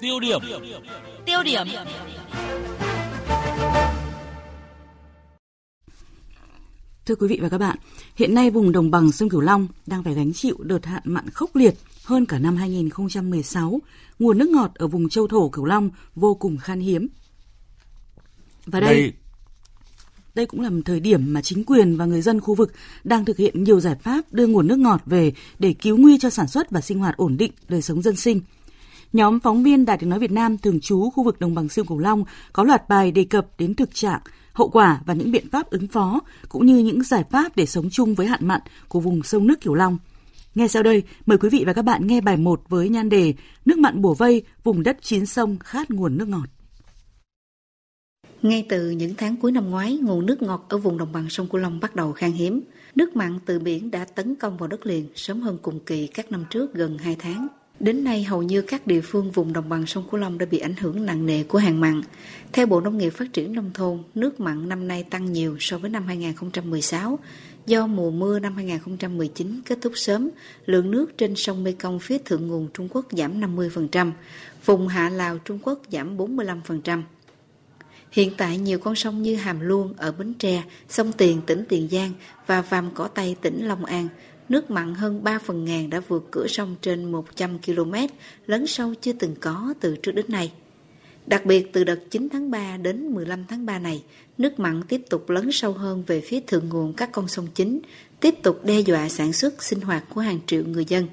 Tiêu điểm. Tiêu điểm. Thưa quý vị và các bạn, hiện nay vùng đồng bằng sông Cửu Long đang phải gánh chịu đợt hạn mặn khốc liệt hơn cả năm 2016. Nguồn nước ngọt ở vùng châu thổ Cửu Long vô cùng khan hiếm. Và đây, đây đây cũng là một thời điểm mà chính quyền và người dân khu vực đang thực hiện nhiều giải pháp đưa nguồn nước ngọt về để cứu nguy cho sản xuất và sinh hoạt ổn định đời sống dân sinh. Nhóm phóng viên Đài tiếng nói Việt Nam thường trú khu vực đồng bằng sông Cửu Long có loạt bài đề cập đến thực trạng, hậu quả và những biện pháp ứng phó cũng như những giải pháp để sống chung với hạn mặn của vùng sông nước Cửu Long. Ngay sau đây, mời quý vị và các bạn nghe bài 1 với nhan đề Nước mặn bùa vây, vùng đất chín sông khát nguồn nước ngọt. Ngay từ những tháng cuối năm ngoái, nguồn nước ngọt ở vùng đồng bằng sông Cửu Long bắt đầu khan hiếm. Nước mặn từ biển đã tấn công vào đất liền sớm hơn cùng kỳ các năm trước gần 2 tháng. Đến nay, hầu như các địa phương vùng đồng bằng sông Cửu Long đã bị ảnh hưởng nặng nề của hạn mặn. Theo Bộ Nông nghiệp Phát triển Nông thôn, nước mặn năm nay tăng nhiều so với năm 2016. Do mùa mưa năm 2019 kết thúc sớm, lượng nước trên sông Mekong phía thượng nguồn Trung Quốc giảm 50%, vùng hạ Lào Trung Quốc giảm 45%. Hiện tại nhiều con sông như Hàm Luông ở Bến Tre, sông Tiền tỉnh Tiền Giang và Vàm Cỏ Tây tỉnh Long An, nước mặn hơn 3 phần ngàn đã vượt cửa sông trên 100 km, lấn sâu chưa từng có từ trước đến nay. Đặc biệt từ đợt 9 tháng 3 đến 15 tháng 3 này, nước mặn tiếp tục lấn sâu hơn về phía thượng nguồn các con sông chính, tiếp tục đe dọa sản xuất sinh hoạt của hàng triệu người dân.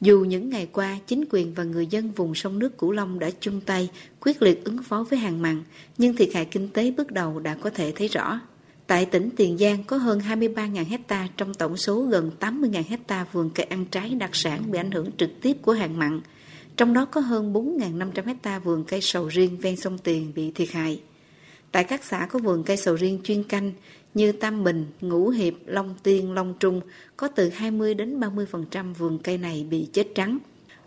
Dù những ngày qua, chính quyền và người dân vùng sông nước Cửu Long đã chung tay quyết liệt ứng phó với hàng mặn, nhưng thiệt hại kinh tế bước đầu đã có thể thấy rõ. Tại tỉnh Tiền Giang có hơn 23.000 hecta trong tổng số gần 80.000 hecta vườn cây ăn trái đặc sản bị ảnh hưởng trực tiếp của hạn mặn. Trong đó có hơn 4.500 hecta vườn cây sầu riêng ven sông Tiền bị thiệt hại. Tại các xã có vườn cây sầu riêng chuyên canh như Tam Bình, Ngũ Hiệp, Long Tiên, Long Trung có từ 20 đến 30% vườn cây này bị chết trắng.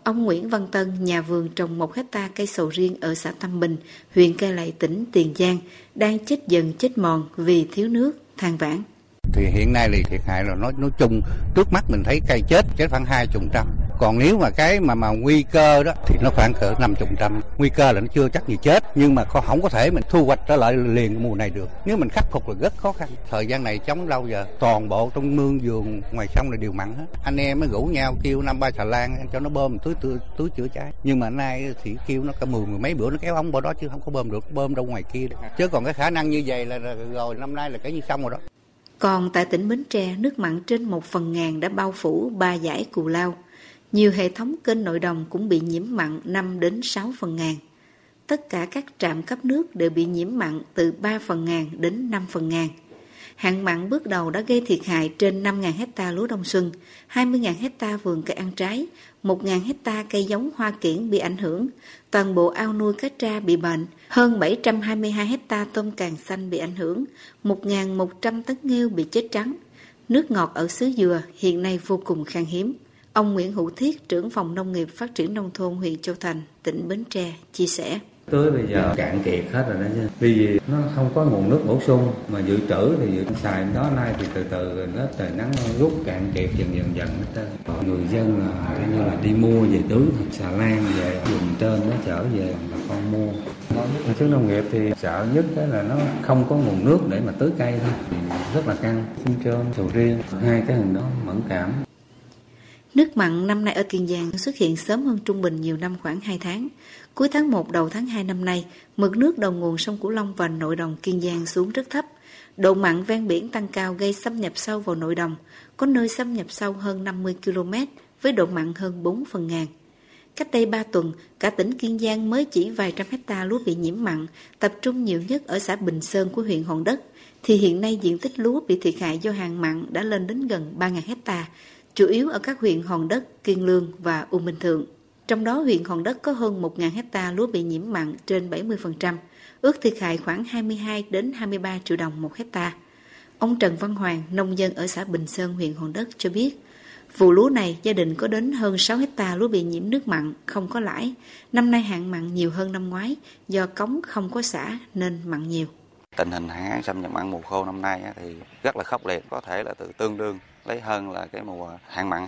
Ông Nguyễn Văn Tân, nhà vườn trồng một hecta cây sầu riêng ở xã Tam Bình, huyện Cai Lậy, tỉnh Tiền Giang, đang chết dần chết mòn vì thiếu nước, than vãn. Thì hiện nay thì thiệt hại là nói nói chung trước mắt mình thấy cây chết chết khoảng hai chục trăm còn nếu mà cái mà mà nguy cơ đó thì nó khoảng cỡ năm chục trăm. Nguy cơ là nó chưa chắc gì chết nhưng mà không có thể mình thu hoạch trở lại liền mùa này được. Nếu mình khắc phục là rất khó khăn. Thời gian này chống lâu giờ toàn bộ trong mương vườn ngoài sông là đều mặn hết. Anh em mới rủ nhau kêu năm ba xà lan cho nó bơm túi túi, túi chữa cháy. Nhưng mà nay thì kêu nó cả mười mười mấy bữa nó kéo ống bao đó chứ không có bơm được bơm đâu ngoài kia chứ còn cái khả năng như vậy là rồi năm nay là cái như xong rồi đó. Còn tại tỉnh Bến Tre, nước mặn trên một phần ngàn đã bao phủ ba giải cù lao. Nhiều hệ thống kênh nội đồng cũng bị nhiễm mặn 5 đến 6 phần ngàn. Tất cả các trạm cấp nước đều bị nhiễm mặn từ 3 phần ngàn đến 5 phần ngàn. Hạn mặn bước đầu đã gây thiệt hại trên 5.000 hecta lúa đông xuân, 20.000 hecta vườn cây ăn trái, 1.000 hecta cây giống hoa kiển bị ảnh hưởng, toàn bộ ao nuôi cá tra bị bệnh, hơn 722 hecta tôm càng xanh bị ảnh hưởng, 1.100 tấn nghêu bị chết trắng. Nước ngọt ở xứ Dừa hiện nay vô cùng khan hiếm. Ông Nguyễn Hữu Thiết, trưởng phòng nông nghiệp phát triển nông thôn huyện Châu Thành, tỉnh Bến Tre, chia sẻ. Tới bây giờ cạn kiệt hết rồi đó nha. Vì nó không có nguồn nước bổ sung mà dự trữ thì dự xài đó nay thì từ từ nó trời nắng rút cạn kiệt dần dần dần hết Người dân là coi như là đi mua về tưới xà lan về dùng trên nó chở về mà con mua. Nói chứ nông nghiệp thì sợ nhất cái là nó không có nguồn nước để mà tưới cây thôi. Thì rất là căng, xin trơn, sầu riêng, hai cái hình đó mẫn cảm. Nước mặn năm nay ở Kiên Giang xuất hiện sớm hơn trung bình nhiều năm khoảng 2 tháng. Cuối tháng 1 đầu tháng 2 năm nay, mực nước đầu nguồn sông Cửu Long và nội đồng Kiên Giang xuống rất thấp. Độ mặn ven biển tăng cao gây xâm nhập sâu vào nội đồng, có nơi xâm nhập sâu hơn 50 km với độ mặn hơn 4 phần ngàn. Cách đây 3 tuần, cả tỉnh Kiên Giang mới chỉ vài trăm hecta lúa bị nhiễm mặn, tập trung nhiều nhất ở xã Bình Sơn của huyện Hòn Đất, thì hiện nay diện tích lúa bị thiệt hại do hàng mặn đã lên đến gần 3.000 hecta, chủ yếu ở các huyện Hòn Đất, Kiên Lương và U Minh Thượng. Trong đó huyện Hòn Đất có hơn 1.000 hecta lúa bị nhiễm mặn trên 70%, ước thiệt hại khoảng 22 đến 23 triệu đồng một hecta. Ông Trần Văn Hoàng, nông dân ở xã Bình Sơn, huyện Hòn Đất cho biết, vụ lúa này gia đình có đến hơn 6 hecta lúa bị nhiễm nước mặn, không có lãi. Năm nay hạn mặn nhiều hơn năm ngoái, do cống không có xả nên mặn nhiều. Tình hình hạn hán xâm nhập mặn mùa khô năm nay thì rất là khốc liệt, có thể là từ tương đương lấy hơn là cái mùa hạn mặn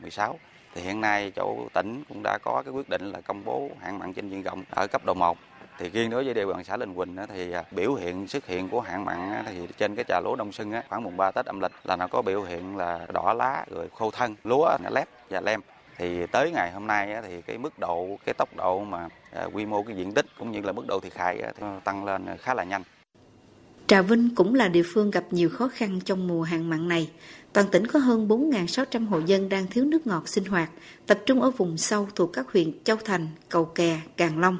2015-16 Thì hiện nay chỗ tỉnh cũng đã có cái quyết định là công bố hạn mặn trên diện rộng ở cấp độ 1 thì riêng đối với địa bàn xã Linh Quỳnh thì à, biểu hiện xuất hiện của hạn mặn thì trên cái trà lúa đông xuân khoảng mùng 3 Tết âm lịch là nó có biểu hiện là đỏ lá rồi khô thân, lúa lép và lem. Thì tới ngày hôm nay thì cái mức độ, cái tốc độ mà à, quy mô cái diện tích cũng như là mức độ thiệt hại thì tăng lên khá là nhanh. Trà Vinh cũng là địa phương gặp nhiều khó khăn trong mùa hạn mặn này. Toàn tỉnh có hơn 4.600 hộ dân đang thiếu nước ngọt sinh hoạt, tập trung ở vùng sâu thuộc các huyện Châu Thành, Cầu Kè, Càng Long.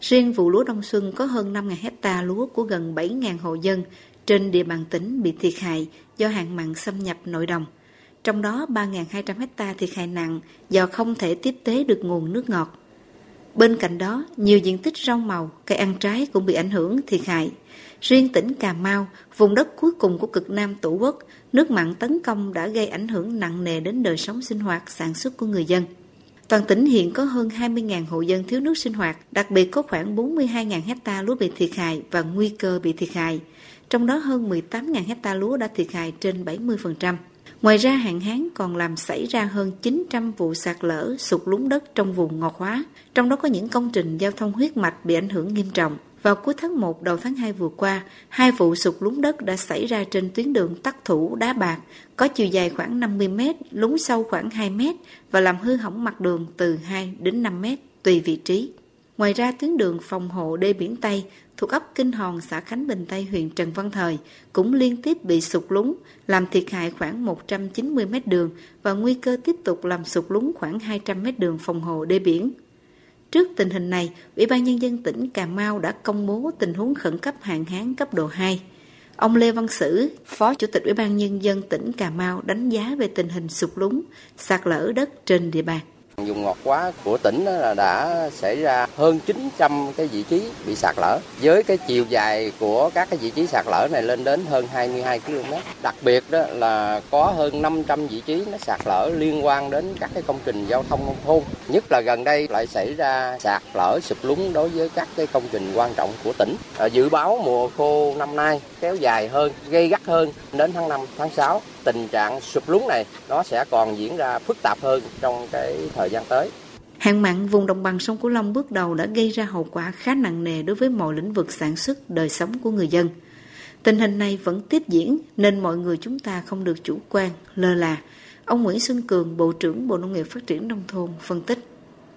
Riêng vụ lúa đông xuân có hơn 5.000 hecta lúa của gần 7.000 hộ dân trên địa bàn tỉnh bị thiệt hại do hạn mặn xâm nhập nội đồng. Trong đó 3.200 hecta thiệt hại nặng do không thể tiếp tế được nguồn nước ngọt. Bên cạnh đó, nhiều diện tích rau màu, cây ăn trái cũng bị ảnh hưởng thiệt hại. Riêng tỉnh Cà Mau, vùng đất cuối cùng của cực Nam Tổ quốc, nước mặn tấn công đã gây ảnh hưởng nặng nề đến đời sống sinh hoạt, sản xuất của người dân. Toàn tỉnh hiện có hơn 20.000 hộ dân thiếu nước sinh hoạt, đặc biệt có khoảng 42.000 hecta lúa bị thiệt hại và nguy cơ bị thiệt hại. Trong đó hơn 18.000 hecta lúa đã thiệt hại trên 70%. Ngoài ra hạn hán còn làm xảy ra hơn 900 vụ sạt lở, sụt lún đất trong vùng ngọt hóa, trong đó có những công trình giao thông huyết mạch bị ảnh hưởng nghiêm trọng. Vào cuối tháng 1 đầu tháng 2 vừa qua, hai vụ sụt lún đất đã xảy ra trên tuyến đường Tắc Thủ Đá Bạc, có chiều dài khoảng 50 m, lún sâu khoảng 2 m và làm hư hỏng mặt đường từ 2 đến 5 m tùy vị trí. Ngoài ra tuyến đường phòng hộ đê biển Tây thuộc ấp Kinh Hòn xã Khánh Bình Tây huyện Trần Văn Thời cũng liên tiếp bị sụt lún, làm thiệt hại khoảng 190 mét đường và nguy cơ tiếp tục làm sụt lún khoảng 200 mét đường phòng hộ đê biển. Trước tình hình này, Ủy ban Nhân dân tỉnh Cà Mau đã công bố tình huống khẩn cấp hạn hán cấp độ 2. Ông Lê Văn Sử, Phó Chủ tịch Ủy ban Nhân dân tỉnh Cà Mau đánh giá về tình hình sụt lún, sạt lở đất trên địa bàn. Dùng ngọt quá của tỉnh là đã xảy ra hơn 900 cái vị trí bị sạt lở với cái chiều dài của các cái vị trí sạt lở này lên đến hơn 22 km. Đặc biệt đó là có hơn 500 vị trí nó sạt lở liên quan đến các cái công trình giao thông nông thôn. Nhất là gần đây lại xảy ra sạt lở sụp lún đối với các cái công trình quan trọng của tỉnh. Dự báo mùa khô năm nay kéo dài hơn, gây gắt hơn đến tháng 5, tháng 6 tình trạng sụp lún này nó sẽ còn diễn ra phức tạp hơn trong cái thời gian tới. Hạn mặn vùng đồng bằng sông Cửu Long bước đầu đã gây ra hậu quả khá nặng nề đối với mọi lĩnh vực sản xuất, đời sống của người dân. Tình hình này vẫn tiếp diễn nên mọi người chúng ta không được chủ quan, lơ là. Ông Nguyễn Xuân Cường, Bộ trưởng Bộ Nông nghiệp Phát triển Nông thôn phân tích.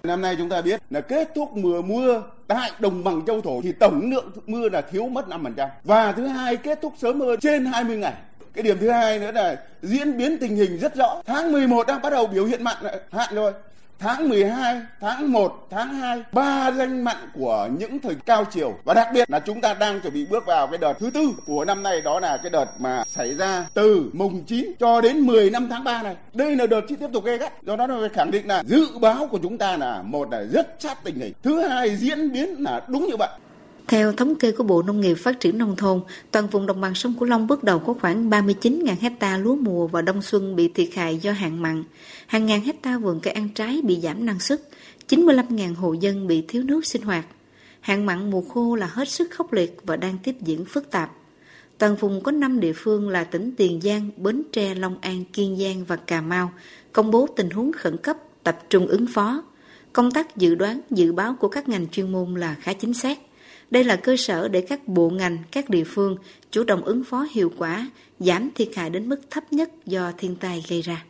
Năm nay chúng ta biết là kết thúc mùa mưa tại đồng bằng châu thổ thì tổng lượng mưa là thiếu mất 5%. Và thứ hai kết thúc sớm hơn trên 20 ngày cái điểm thứ hai nữa là diễn biến tình hình rất rõ. Tháng 11 đang bắt đầu biểu hiện mặn hạn rồi tháng 12, tháng 1, tháng 2 ba danh mặn của những thời cao chiều. Và đặc biệt là chúng ta đang chuẩn bị bước vào cái đợt thứ tư của năm nay đó là cái đợt mà xảy ra từ mùng 9 cho đến 10 năm tháng 3 này. Đây là đợt chi tiếp tục gây gắt. Do đó nó phải khẳng định là dự báo của chúng ta là một là rất sát tình hình. Thứ hai diễn biến là đúng như vậy theo thống kê của Bộ Nông nghiệp Phát triển Nông thôn, toàn vùng đồng bằng sông Cửu Long bước đầu có khoảng 39.000 hecta lúa mùa và đông xuân bị thiệt hại do hạn mặn. Hàng ngàn hecta vườn cây ăn trái bị giảm năng suất, 95.000 hộ dân bị thiếu nước sinh hoạt. Hạn mặn mùa khô là hết sức khốc liệt và đang tiếp diễn phức tạp. Toàn vùng có 5 địa phương là tỉnh Tiền Giang, Bến Tre, Long An, Kiên Giang và Cà Mau công bố tình huống khẩn cấp tập trung ứng phó. Công tác dự đoán, dự báo của các ngành chuyên môn là khá chính xác. Đây là cơ sở để các bộ ngành, các địa phương chủ động ứng phó hiệu quả, giảm thiệt hại đến mức thấp nhất do thiên tai gây ra.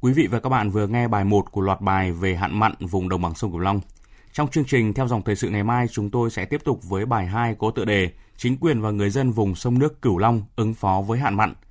Quý vị và các bạn vừa nghe bài 1 của loạt bài về hạn mặn vùng đồng bằng sông Cửu Long. Trong chương trình theo dòng thời sự ngày mai, chúng tôi sẽ tiếp tục với bài 2 có tựa đề Chính quyền và người dân vùng sông nước Cửu Long ứng phó với hạn mặn –